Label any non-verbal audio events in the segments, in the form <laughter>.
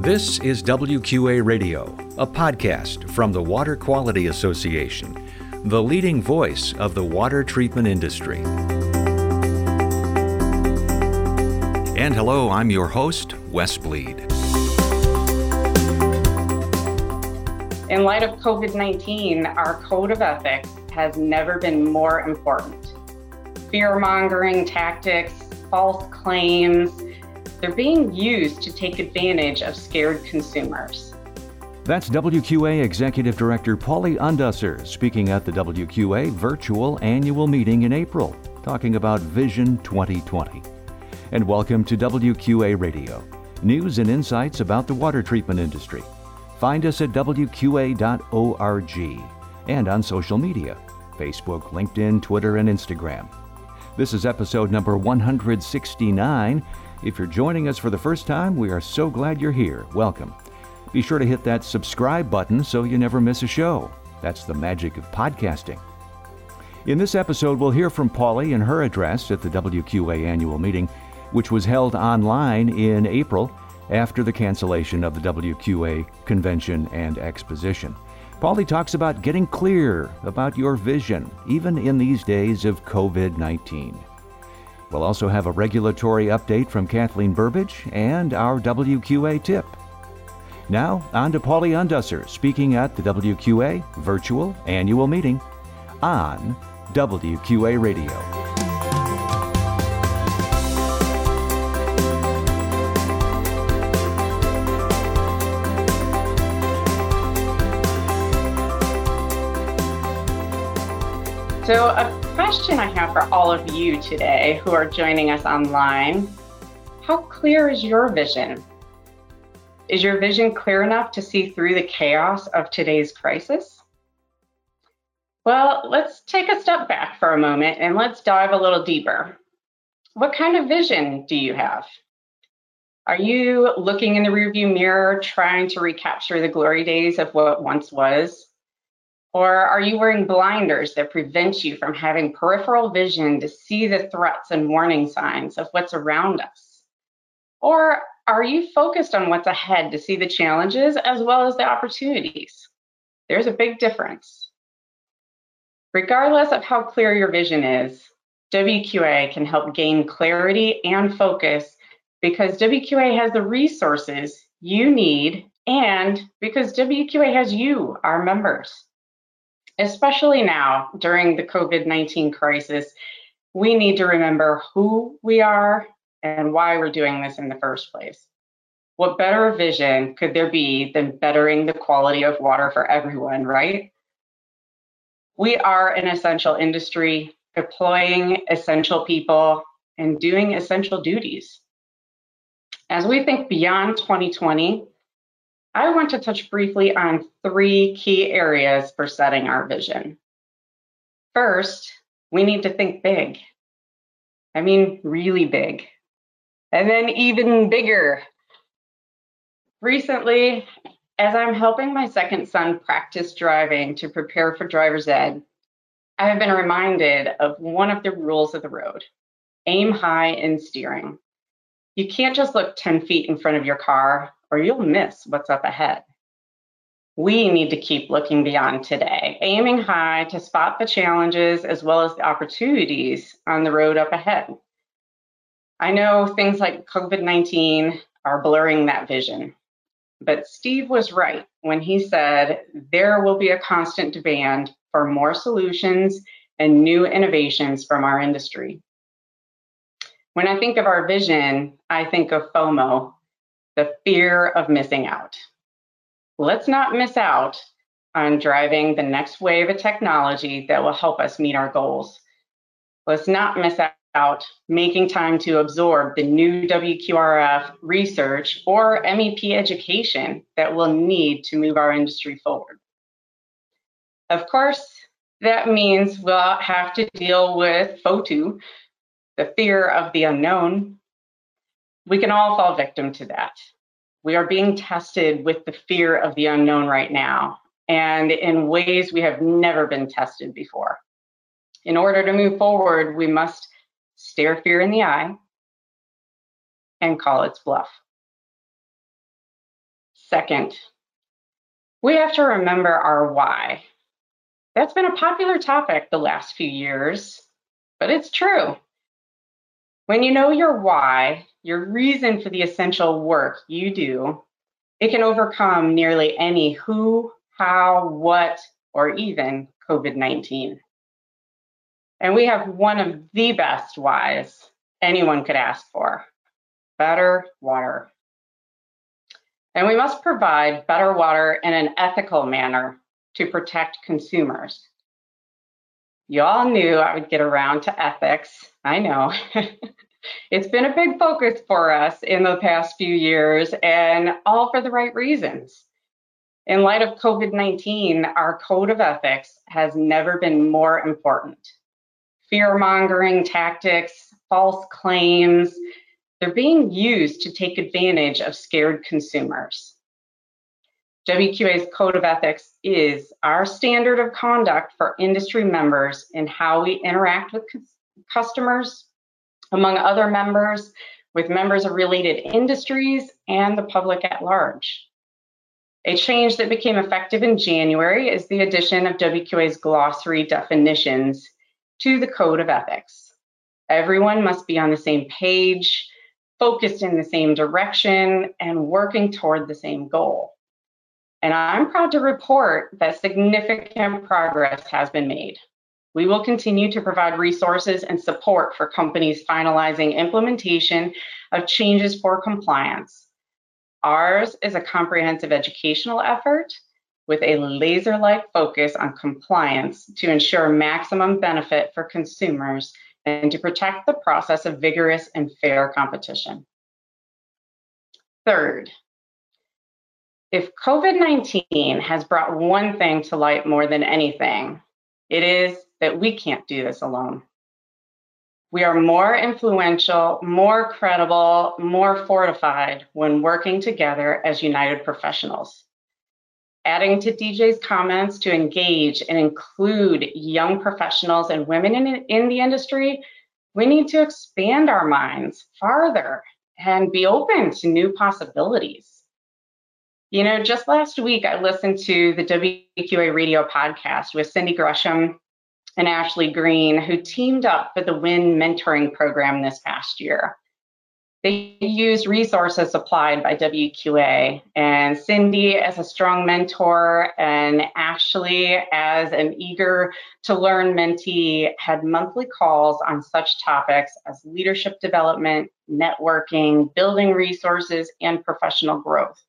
This is WQA Radio, a podcast from the Water Quality Association, the leading voice of the water treatment industry. And hello, I'm your host, Wes Bleed. In light of COVID 19, our code of ethics has never been more important. Fear mongering tactics, false claims, they're being used to take advantage of scared consumers. That's WQA Executive Director Pauli Undesser speaking at the WQA virtual annual meeting in April, talking about Vision 2020. And welcome to WQA Radio, news and insights about the water treatment industry. Find us at WQA.org and on social media Facebook, LinkedIn, Twitter, and Instagram. This is episode number 169 if you're joining us for the first time, we are so glad you're here. Welcome. Be sure to hit that subscribe button so you never miss a show. That's the magic of podcasting. In this episode, we'll hear from Pauli in her address at the WQA annual meeting, which was held online in April after the cancellation of the WQA convention and exposition. Pauli talks about getting clear about your vision, even in these days of COVID 19. We'll also have a regulatory update from Kathleen Burbidge and our WQA tip. Now, on to Pauli Undesser speaking at the WQA virtual annual meeting on WQA Radio. So, a question I have for all of you today who are joining us online How clear is your vision? Is your vision clear enough to see through the chaos of today's crisis? Well, let's take a step back for a moment and let's dive a little deeper. What kind of vision do you have? Are you looking in the rearview mirror trying to recapture the glory days of what once was? Or are you wearing blinders that prevent you from having peripheral vision to see the threats and warning signs of what's around us? Or are you focused on what's ahead to see the challenges as well as the opportunities? There's a big difference. Regardless of how clear your vision is, WQA can help gain clarity and focus because WQA has the resources you need and because WQA has you, our members especially now during the COVID 19 crisis, we need to remember who we are and why we're doing this in the first place. What better vision could there be than bettering the quality of water for everyone, right? We are an essential industry, employing essential people and doing essential duties. As we think beyond 2020, I want to touch briefly on three key areas for setting our vision. First, we need to think big. I mean, really big. And then even bigger. Recently, as I'm helping my second son practice driving to prepare for driver's ed, I have been reminded of one of the rules of the road aim high in steering. You can't just look 10 feet in front of your car or you'll miss what's up ahead. We need to keep looking beyond today, aiming high to spot the challenges as well as the opportunities on the road up ahead. I know things like COVID 19 are blurring that vision, but Steve was right when he said there will be a constant demand for more solutions and new innovations from our industry. When I think of our vision, I think of FOMO, the fear of missing out. Let's not miss out on driving the next wave of technology that will help us meet our goals. Let's not miss out making time to absorb the new WQRF research or MEP education that we'll need to move our industry forward. Of course, that means we'll have to deal with FOTU, the fear of the unknown, we can all fall victim to that. We are being tested with the fear of the unknown right now, and in ways we have never been tested before. In order to move forward, we must stare fear in the eye and call its bluff. Second, we have to remember our why. That's been a popular topic the last few years, but it's true. When you know your why, your reason for the essential work you do, it can overcome nearly any who, how, what, or even COVID 19. And we have one of the best whys anyone could ask for better water. And we must provide better water in an ethical manner to protect consumers. You all knew I would get around to ethics. I know. <laughs> it's been a big focus for us in the past few years, and all for the right reasons. In light of COVID 19, our code of ethics has never been more important. Fear mongering tactics, false claims, they're being used to take advantage of scared consumers. WQA's Code of Ethics is our standard of conduct for industry members in how we interact with customers, among other members, with members of related industries, and the public at large. A change that became effective in January is the addition of WQA's glossary definitions to the Code of Ethics. Everyone must be on the same page, focused in the same direction, and working toward the same goal. And I'm proud to report that significant progress has been made. We will continue to provide resources and support for companies finalizing implementation of changes for compliance. Ours is a comprehensive educational effort with a laser like focus on compliance to ensure maximum benefit for consumers and to protect the process of vigorous and fair competition. Third, if COVID 19 has brought one thing to light more than anything, it is that we can't do this alone. We are more influential, more credible, more fortified when working together as united professionals. Adding to DJ's comments to engage and include young professionals and women in, in the industry, we need to expand our minds farther and be open to new possibilities. You know, just last week I listened to the WQA radio podcast with Cindy Gresham and Ashley Green, who teamed up for the WIN mentoring program this past year. They used resources supplied by WQA, and Cindy as a strong mentor, and Ashley as an eager to learn mentee had monthly calls on such topics as leadership development, networking, building resources, and professional growth.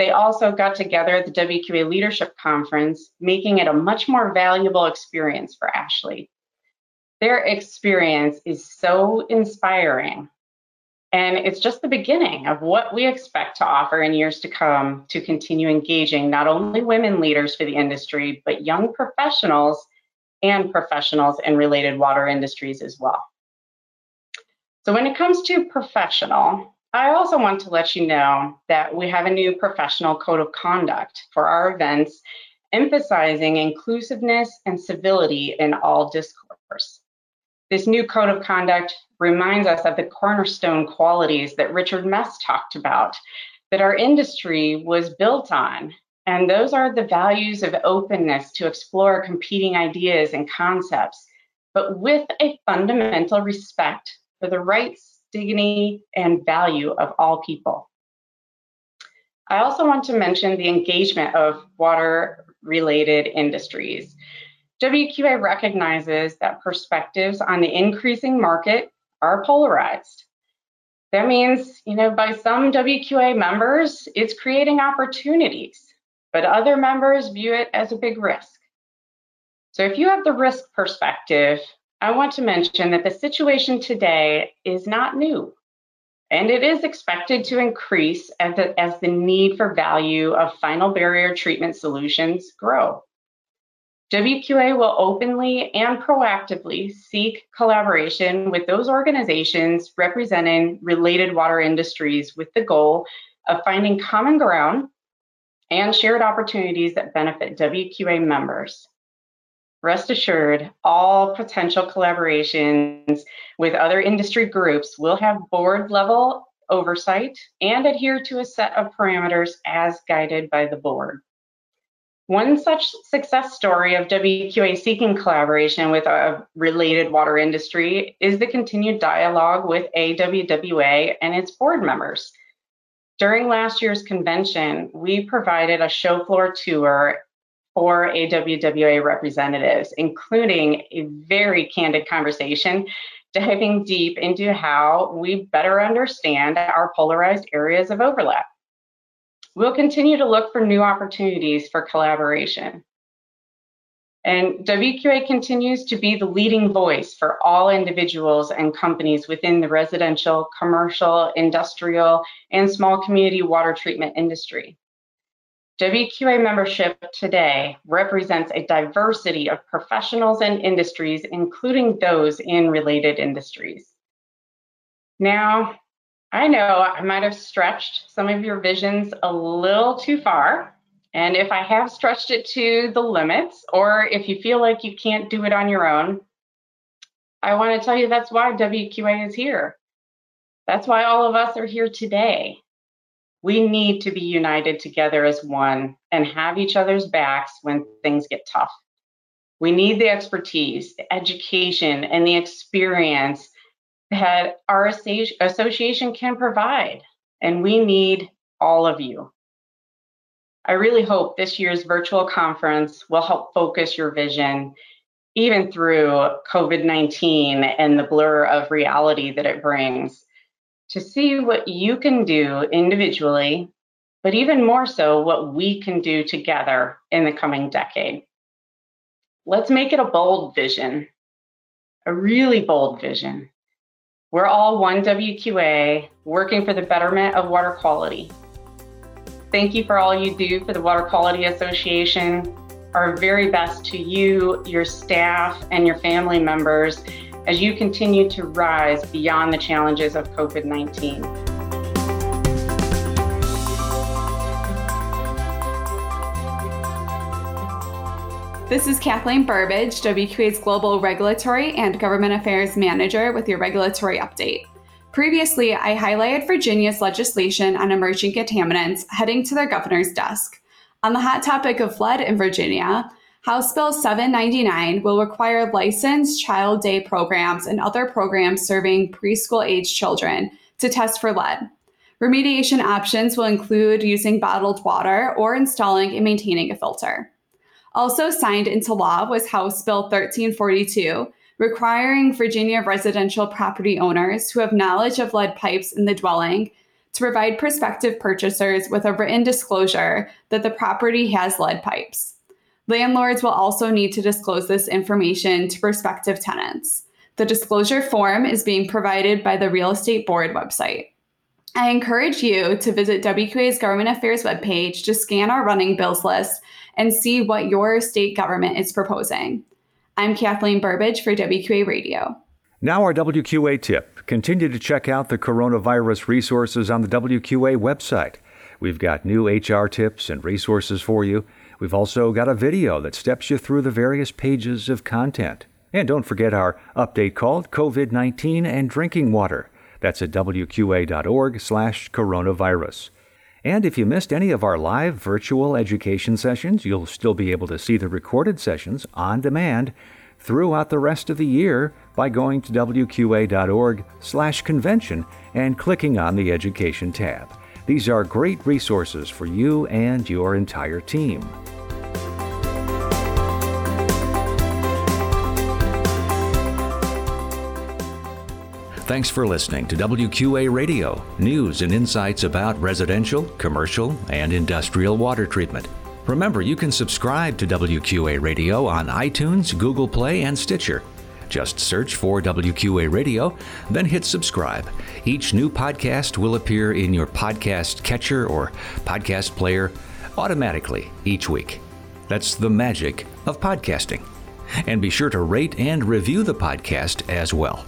They also got together at the WQA Leadership Conference, making it a much more valuable experience for Ashley. Their experience is so inspiring. And it's just the beginning of what we expect to offer in years to come to continue engaging not only women leaders for the industry, but young professionals and professionals in related water industries as well. So, when it comes to professional, I also want to let you know that we have a new professional code of conduct for our events, emphasizing inclusiveness and civility in all discourse. This new code of conduct reminds us of the cornerstone qualities that Richard Mess talked about, that our industry was built on. And those are the values of openness to explore competing ideas and concepts, but with a fundamental respect for the rights dignity, and value of all people. I also want to mention the engagement of water related industries. WQA recognizes that perspectives on the increasing market are polarized. That means, you know, by some WQA members, it's creating opportunities, but other members view it as a big risk. So if you have the risk perspective, I want to mention that the situation today is not new, and it is expected to increase as the, as the need for value of final barrier treatment solutions grow. WQA will openly and proactively seek collaboration with those organizations representing related water industries with the goal of finding common ground and shared opportunities that benefit WQA members. Rest assured, all potential collaborations with other industry groups will have board level oversight and adhere to a set of parameters as guided by the board. One such success story of WQA seeking collaboration with a related water industry is the continued dialogue with AWWA and its board members. During last year's convention, we provided a show floor tour for AWWA representatives, including a very candid conversation diving deep into how we better understand our polarized areas of overlap. We'll continue to look for new opportunities for collaboration. And WQA continues to be the leading voice for all individuals and companies within the residential, commercial, industrial, and small community water treatment industry. WQA membership today represents a diversity of professionals and industries, including those in related industries. Now, I know I might have stretched some of your visions a little too far. And if I have stretched it to the limits, or if you feel like you can't do it on your own, I want to tell you that's why WQA is here. That's why all of us are here today. We need to be united together as one and have each other's backs when things get tough. We need the expertise, the education, and the experience that our association can provide. And we need all of you. I really hope this year's virtual conference will help focus your vision, even through COVID 19 and the blur of reality that it brings to see what you can do individually, but even more so, what we can do together in the coming decade. Let's make it a bold vision, a really bold vision. We're all one WQA working for the betterment of water quality. Thank you for all you do for the Water Quality Association. Our very best to you, your staff, and your family members as you continue to rise beyond the challenges of COVID 19. This is Kathleen Burbidge, WQA's Global Regulatory and Government Affairs Manager, with your regulatory update. Previously, I highlighted Virginia's legislation on emerging contaminants heading to their governor's desk. On the hot topic of lead in Virginia, House Bill 799 will require licensed child day programs and other programs serving preschool age children to test for lead. Remediation options will include using bottled water or installing and maintaining a filter. Also signed into law was House Bill 1342, requiring Virginia residential property owners who have knowledge of lead pipes in the dwelling to provide prospective purchasers with a written disclosure that the property has lead pipes. Landlords will also need to disclose this information to prospective tenants. The disclosure form is being provided by the Real Estate Board website. I encourage you to visit WQA's Government Affairs webpage to scan our running bills list and see what your state government is proposing. I'm Kathleen Burbidge for WQA Radio. Now, our WQA tip continue to check out the coronavirus resources on the WQA website. We've got new HR tips and resources for you. We've also got a video that steps you through the various pages of content. And don't forget our update called COVID 19 and Drinking Water. That's at wqa.org slash coronavirus. And if you missed any of our live virtual education sessions, you'll still be able to see the recorded sessions on demand throughout the rest of the year by going to wqa.org slash convention and clicking on the Education tab. These are great resources for you and your entire team. Thanks for listening to WQA Radio, news and insights about residential, commercial, and industrial water treatment. Remember, you can subscribe to WQA Radio on iTunes, Google Play, and Stitcher. Just search for WQA Radio, then hit subscribe. Each new podcast will appear in your podcast catcher or podcast player automatically each week. That's the magic of podcasting. And be sure to rate and review the podcast as well.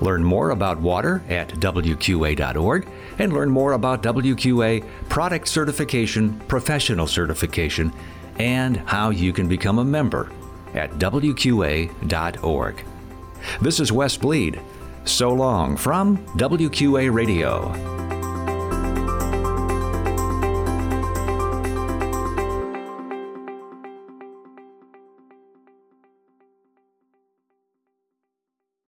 Learn more about water at WQA.org and learn more about WQA product certification, professional certification, and how you can become a member at WQA.org. This is Wes Bleed. So long from WQA Radio.